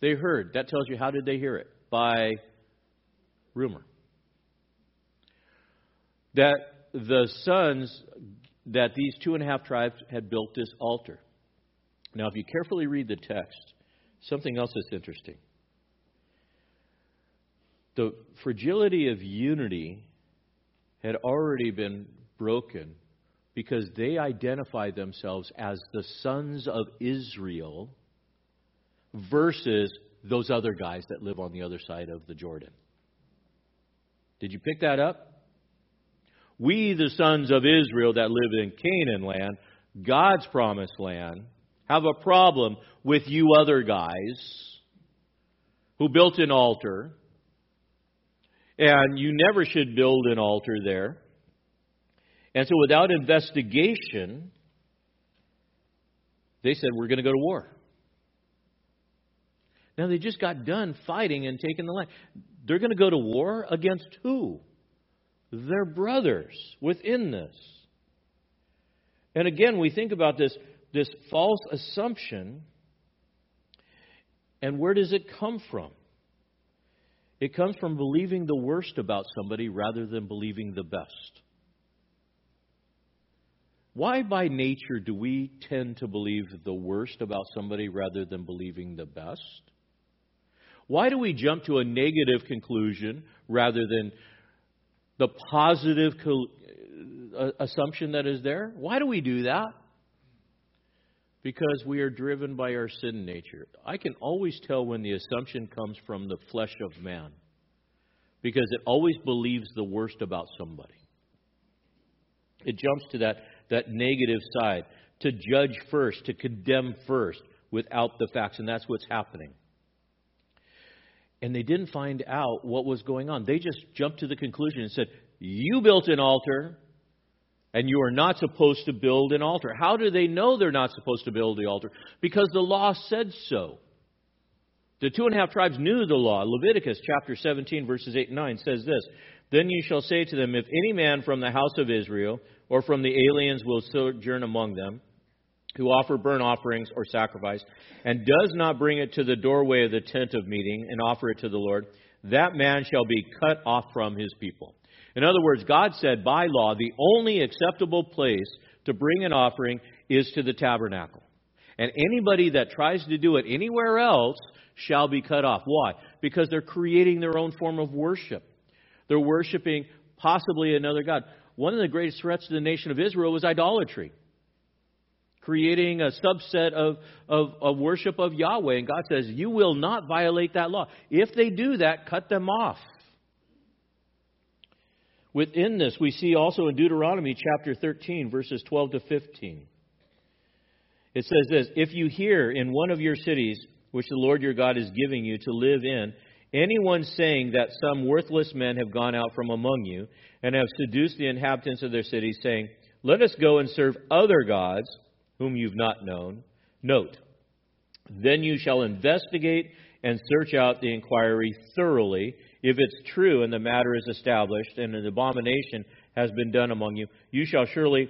S4: They heard. That tells you how did they hear it? By rumor that the sons that these two and a half tribes had built this altar. Now, if you carefully read the text, something else is interesting. The fragility of unity had already been broken because they identify themselves as the sons of Israel versus those other guys that live on the other side of the Jordan. Did you pick that up? We, the sons of Israel that live in Canaan land, God's promised land, have a problem with you other guys who built an altar, and you never should build an altar there. And so, without investigation, they said, We're going to go to war. Now, they just got done fighting and taking the land. They're going to go to war against who? Their brothers within this. And again, we think about this, this false assumption, and where does it come from? It comes from believing the worst about somebody rather than believing the best. Why, by nature, do we tend to believe the worst about somebody rather than believing the best? Why do we jump to a negative conclusion rather than the positive uh, assumption that is there? Why do we do that? Because we are driven by our sin nature. I can always tell when the assumption comes from the flesh of man because it always believes the worst about somebody. It jumps to that, that negative side, to judge first, to condemn first without the facts, and that's what's happening. And they didn't find out what was going on. They just jumped to the conclusion and said, You built an altar, and you are not supposed to build an altar. How do they know they're not supposed to build the altar? Because the law said so. The two and a half tribes knew the law. Leviticus chapter 17, verses 8 and 9 says this Then you shall say to them, If any man from the house of Israel or from the aliens will sojourn among them, who offer burnt offerings or sacrifice, and does not bring it to the doorway of the tent of meeting and offer it to the Lord, that man shall be cut off from his people. In other words, God said by law, the only acceptable place to bring an offering is to the tabernacle. And anybody that tries to do it anywhere else shall be cut off. Why? Because they're creating their own form of worship. They're worshiping possibly another God. One of the greatest threats to the nation of Israel was idolatry. Creating a subset of, of, of worship of Yahweh. And God says, You will not violate that law. If they do that, cut them off. Within this, we see also in Deuteronomy chapter 13, verses 12 to 15. It says this If you hear in one of your cities which the Lord your God is giving you to live in, anyone saying that some worthless men have gone out from among you and have seduced the inhabitants of their cities, saying, Let us go and serve other gods whom you've not known, note, then you shall investigate and search out the inquiry thoroughly. If it's true and the matter is established and an abomination has been done among you, you shall surely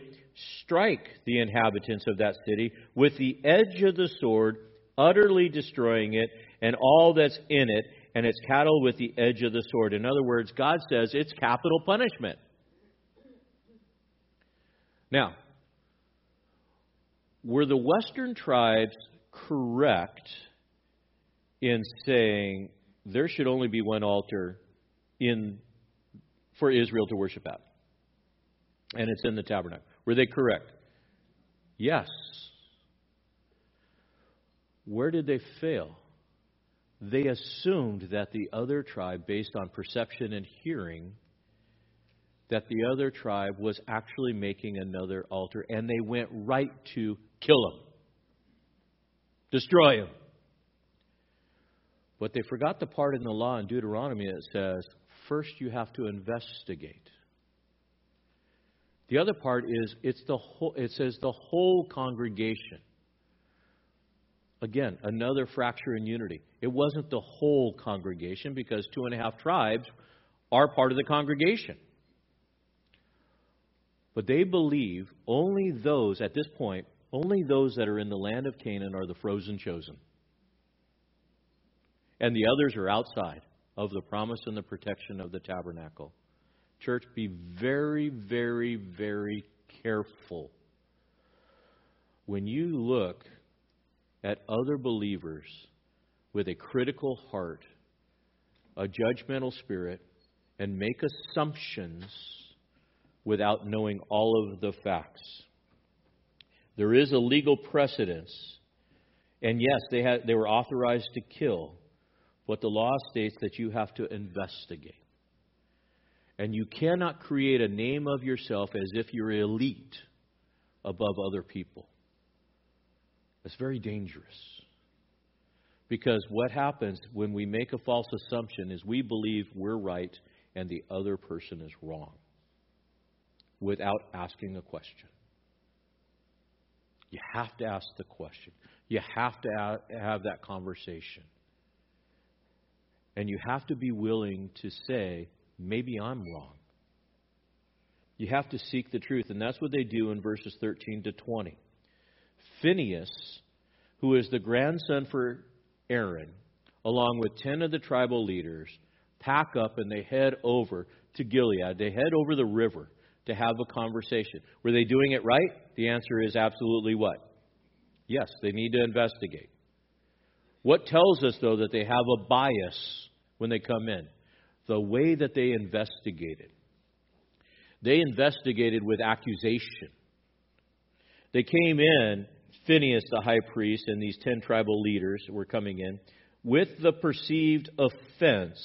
S4: strike the inhabitants of that city with the edge of the sword utterly destroying it and all that's in it, and its cattle with the edge of the sword. In other words, God says it's capital punishment. Now, were the Western tribes correct in saying there should only be one altar in for Israel to worship at? And it's in the tabernacle. Were they correct? Yes. Where did they fail? They assumed that the other tribe, based on perception and hearing, that the other tribe was actually making another altar, and they went right to kill him, destroy him. But they forgot the part in the law in Deuteronomy that says, first you have to investigate. The other part is it's the whole, it says the whole congregation. Again, another fracture in unity. It wasn't the whole congregation because two and a half tribes are part of the congregation. But they believe only those, at this point, only those that are in the land of Canaan are the frozen chosen. And the others are outside of the promise and the protection of the tabernacle. Church, be very, very, very careful when you look at other believers with a critical heart, a judgmental spirit, and make assumptions without knowing all of the facts. There is a legal precedence, and yes, they, had, they were authorized to kill, but the law states that you have to investigate. And you cannot create a name of yourself as if you're elite above other people. That's very dangerous. Because what happens when we make a false assumption is we believe we're right and the other person is wrong without asking a question. You have to ask the question. You have to have that conversation. And you have to be willing to say, maybe I'm wrong. You have to seek the truth. And that's what they do in verses 13 to 20. Phinehas, who is the grandson for Aaron, along with 10 of the tribal leaders, pack up and they head over to Gilead. They head over the river to have a conversation. Were they doing it right? The answer is absolutely what? Yes, they need to investigate. What tells us, though, that they have a bias when they come in? The way that they investigated. They investigated with accusation. They came in, Phinehas, the high priest, and these ten tribal leaders were coming in, with the perceived offense,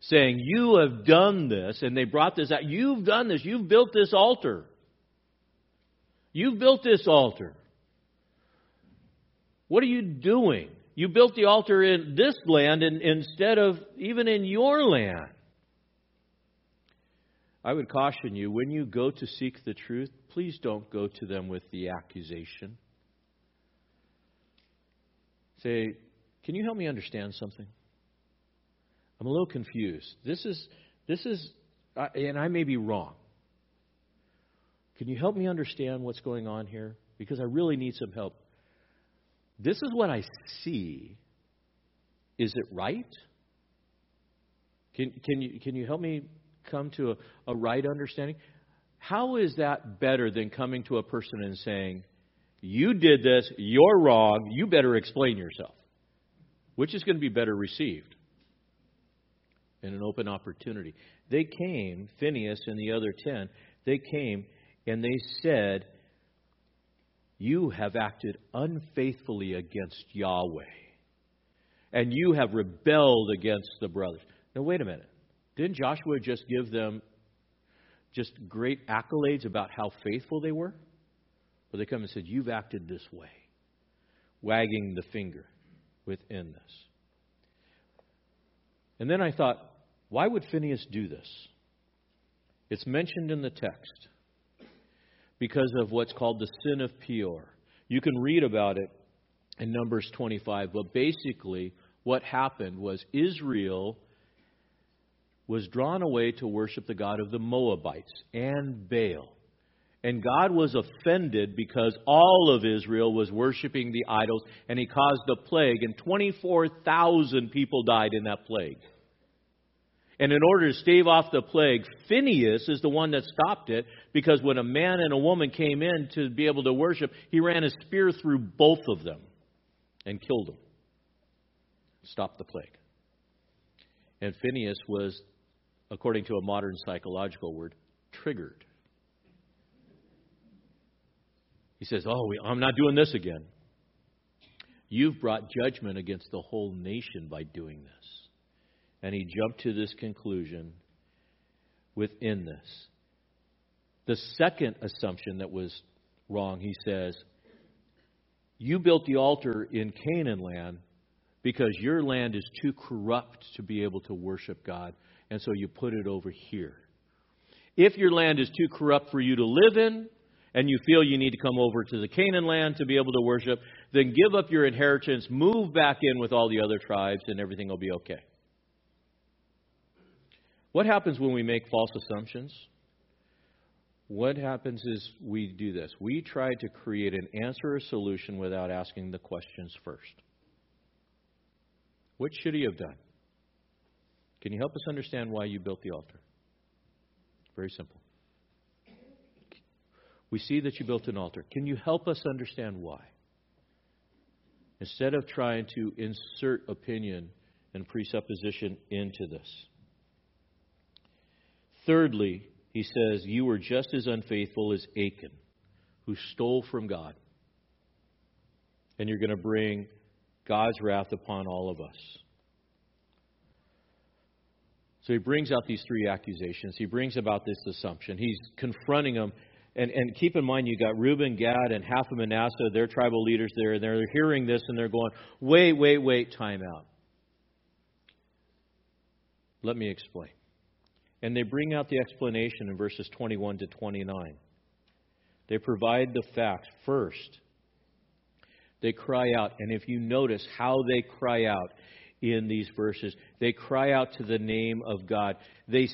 S4: saying, You have done this, and they brought this out. You've done this. You've built this altar. You've built this altar. What are you doing? You built the altar in this land and, instead of even in your land. I would caution you when you go to seek the truth, please don't go to them with the accusation. Say, can you help me understand something? I'm a little confused. This is, this is, and I may be wrong. Can you help me understand what's going on here? Because I really need some help. This is what I see. Is it right? Can, can, you, can you help me come to a, a right understanding? How is that better than coming to a person and saying, You did this, you're wrong, you better explain yourself? Which is going to be better received? In an open opportunity. They came, Phinehas and the other ten, they came and they said, you have acted unfaithfully against Yahweh, and you have rebelled against the brothers. Now, wait a minute. Didn't Joshua just give them just great accolades about how faithful they were? But they come and said, You've acted this way, wagging the finger within this. And then I thought, why would Phinehas do this? It's mentioned in the text because of what's called the sin of Peor. You can read about it in Numbers 25, but basically, what happened was Israel was drawn away to worship the God of the Moabites and Baal. And God was offended because all of Israel was worshiping the idols, and he caused a plague, and 24,000 people died in that plague. And in order to stave off the plague, Phinehas is the one that stopped it because when a man and a woman came in to be able to worship, he ran a spear through both of them and killed them. Stopped the plague. And Phinehas was, according to a modern psychological word, triggered. He says, Oh, I'm not doing this again. You've brought judgment against the whole nation by doing this. And he jumped to this conclusion within this. The second assumption that was wrong, he says, You built the altar in Canaan land because your land is too corrupt to be able to worship God, and so you put it over here. If your land is too corrupt for you to live in, and you feel you need to come over to the Canaan land to be able to worship, then give up your inheritance, move back in with all the other tribes, and everything will be okay. What happens when we make false assumptions? What happens is we do this. We try to create an answer or solution without asking the questions first. What should he have done? Can you help us understand why you built the altar? Very simple. We see that you built an altar. Can you help us understand why? Instead of trying to insert opinion and presupposition into this. Thirdly, he says, You were just as unfaithful as Achan, who stole from God. And you're going to bring God's wrath upon all of us. So he brings out these three accusations. He brings about this assumption. He's confronting them. And, and keep in mind, you got Reuben, Gad, and half of Manasseh, their tribal leaders there, and they're hearing this and they're going, wait, wait, wait, time out. Let me explain. And they bring out the explanation in verses 21 to 29. They provide the facts. First, they cry out. And if you notice how they cry out in these verses, they cry out to the name of God. They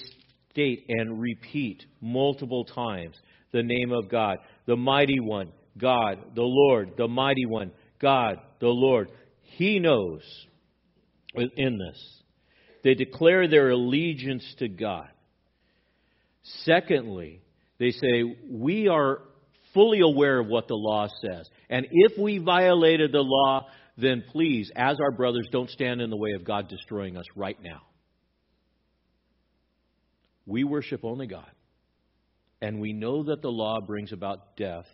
S4: state and repeat multiple times the name of God, the mighty one, God, the Lord, the mighty one, God, the Lord. He knows in this. They declare their allegiance to God. Secondly, they say, We are fully aware of what the law says. And if we violated the law, then please, as our brothers, don't stand in the way of God destroying us right now. We worship only God. And we know that the law brings about death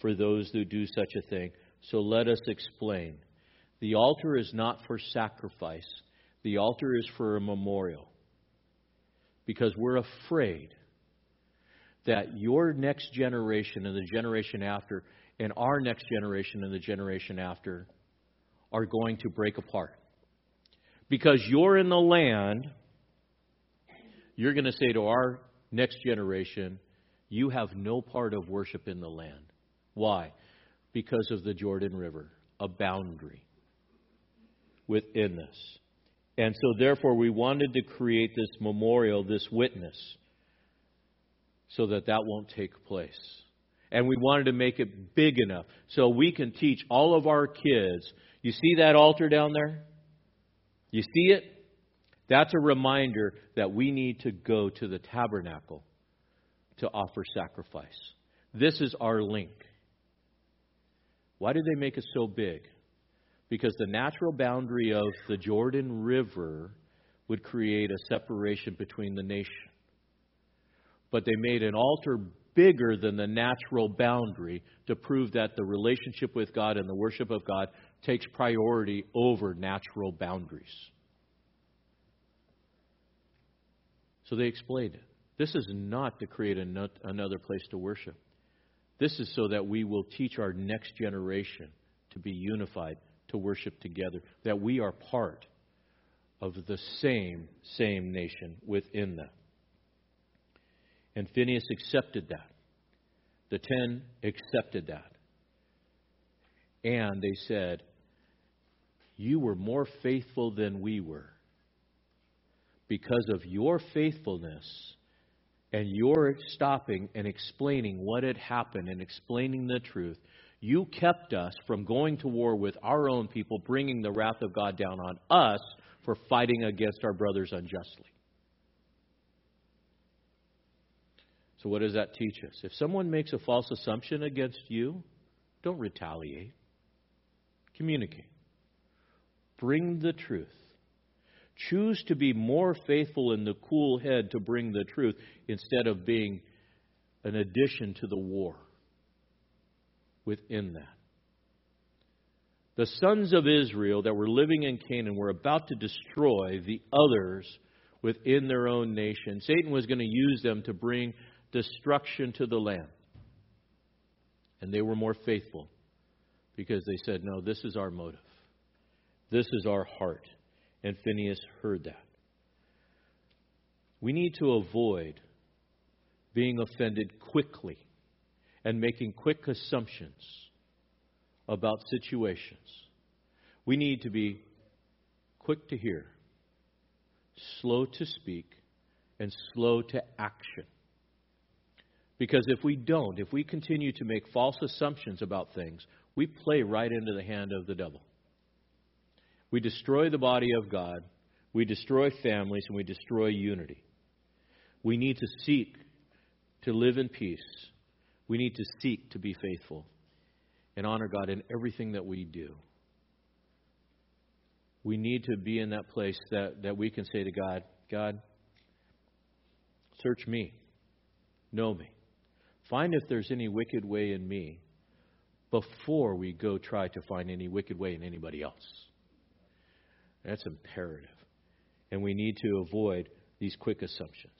S4: for those who do such a thing. So let us explain. The altar is not for sacrifice, the altar is for a memorial. Because we're afraid that your next generation and the generation after, and our next generation and the generation after, are going to break apart. Because you're in the land, you're going to say to our next generation, you have no part of worship in the land. Why? Because of the Jordan River, a boundary within this. And so, therefore, we wanted to create this memorial, this witness, so that that won't take place. And we wanted to make it big enough so we can teach all of our kids. You see that altar down there? You see it? That's a reminder that we need to go to the tabernacle to offer sacrifice. This is our link. Why did they make it so big? Because the natural boundary of the Jordan River would create a separation between the nation. But they made an altar bigger than the natural boundary to prove that the relationship with God and the worship of God takes priority over natural boundaries. So they explained it. This is not to create another place to worship. This is so that we will teach our next generation to be unified, to worship together, that we are part of the same, same nation within them. And Phinehas accepted that. The ten accepted that. And they said, You were more faithful than we were. Because of your faithfulness, and you're stopping and explaining what had happened and explaining the truth, you kept us from going to war with our own people, bringing the wrath of God down on us for fighting against our brothers unjustly. So, what does that teach us? If someone makes a false assumption against you, don't retaliate. Communicate. Bring the truth. Choose to be more faithful in the cool head to bring the truth instead of being an addition to the war within that. The sons of Israel that were living in Canaan were about to destroy the others within their own nation. Satan was going to use them to bring destruction to the land. And they were more faithful because they said, No, this is our motive, this is our heart. And Phinehas heard that. We need to avoid being offended quickly and making quick assumptions about situations. We need to be quick to hear, slow to speak, and slow to action. Because if we don't, if we continue to make false assumptions about things, we play right into the hand of the devil. We destroy the body of God, we destroy families, and we destroy unity. We need to seek to live in peace. We need to seek to be faithful and honor God in everything that we do. We need to be in that place that, that we can say to God, God, search me, know me, find if there's any wicked way in me before we go try to find any wicked way in anybody else. That's imperative. And we need to avoid these quick assumptions.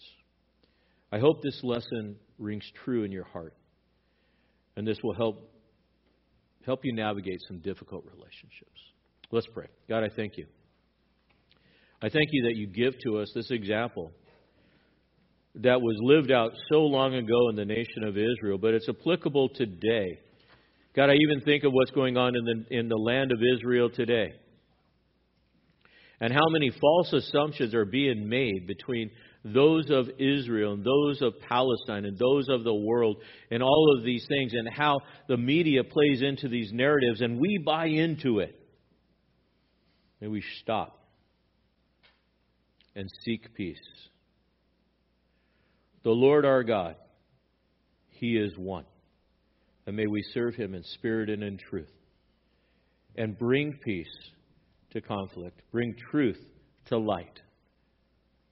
S4: I hope this lesson rings true in your heart, and this will help help you navigate some difficult relationships. Let's pray. God, I thank you. I thank you that you give to us this example that was lived out so long ago in the nation of Israel, but it's applicable today. God, I even think of what's going on in the, in the land of Israel today. And how many false assumptions are being made between those of Israel and those of Palestine and those of the world and all of these things, and how the media plays into these narratives, and we buy into it. May we stop and seek peace. The Lord our God, He is one. And may we serve Him in spirit and in truth. And bring peace to conflict, bring truth to light,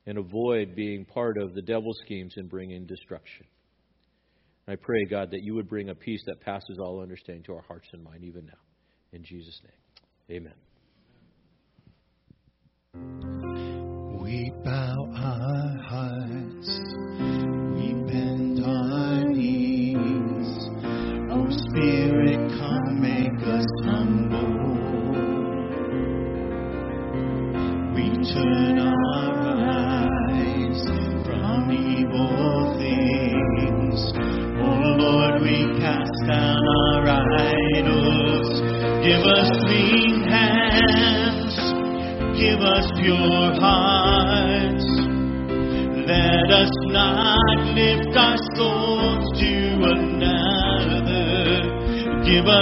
S4: and avoid being part of the devil's schemes and bringing destruction. I pray, God, that you would bring a peace that passes all understanding to our hearts and mind even now. In Jesus' name,
S2: amen. We bow our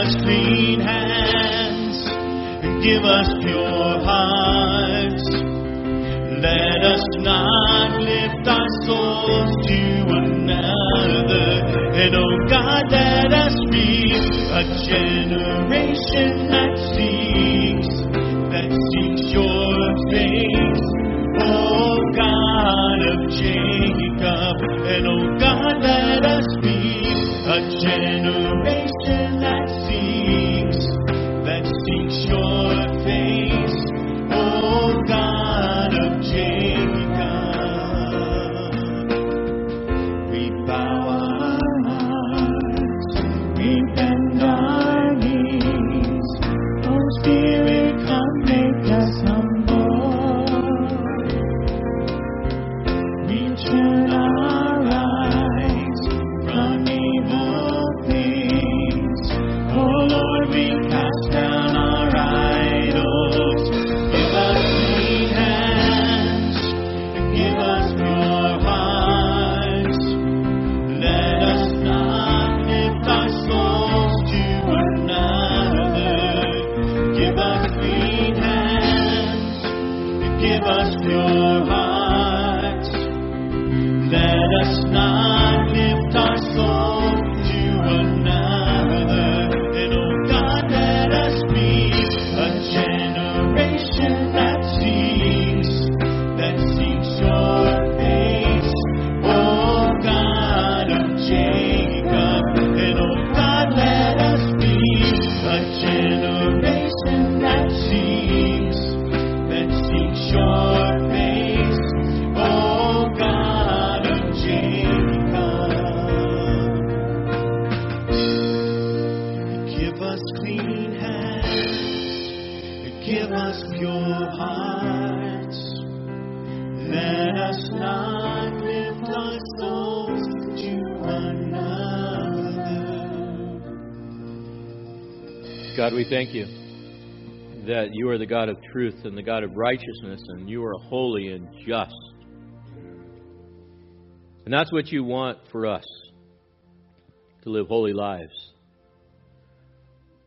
S2: us clean hands, and give us pure hearts. Let us not lift our souls to another. And oh God, let us be a generation
S4: we thank you that you are the God of truth and the God of righteousness, and you are holy and just. And that's what you want for us to live holy lives.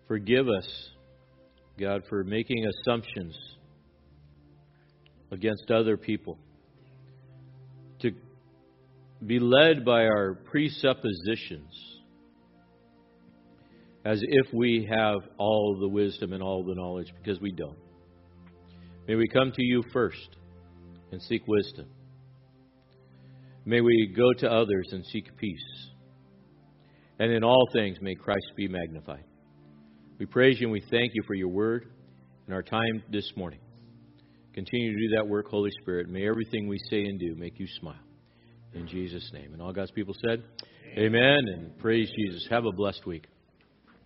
S4: Forgive us, God, for making assumptions against other people, to be led by our presuppositions as if we have all the wisdom and all the knowledge, because we don't. May we come to you first and seek wisdom. May we go to others and seek peace. And in all things, may Christ be magnified. We praise you and we thank you for your word and our time this morning. Continue to do that work, Holy Spirit. May everything we say and do make you smile. In Jesus' name. And all God's people said, Amen, and praise Jesus. Have a blessed week.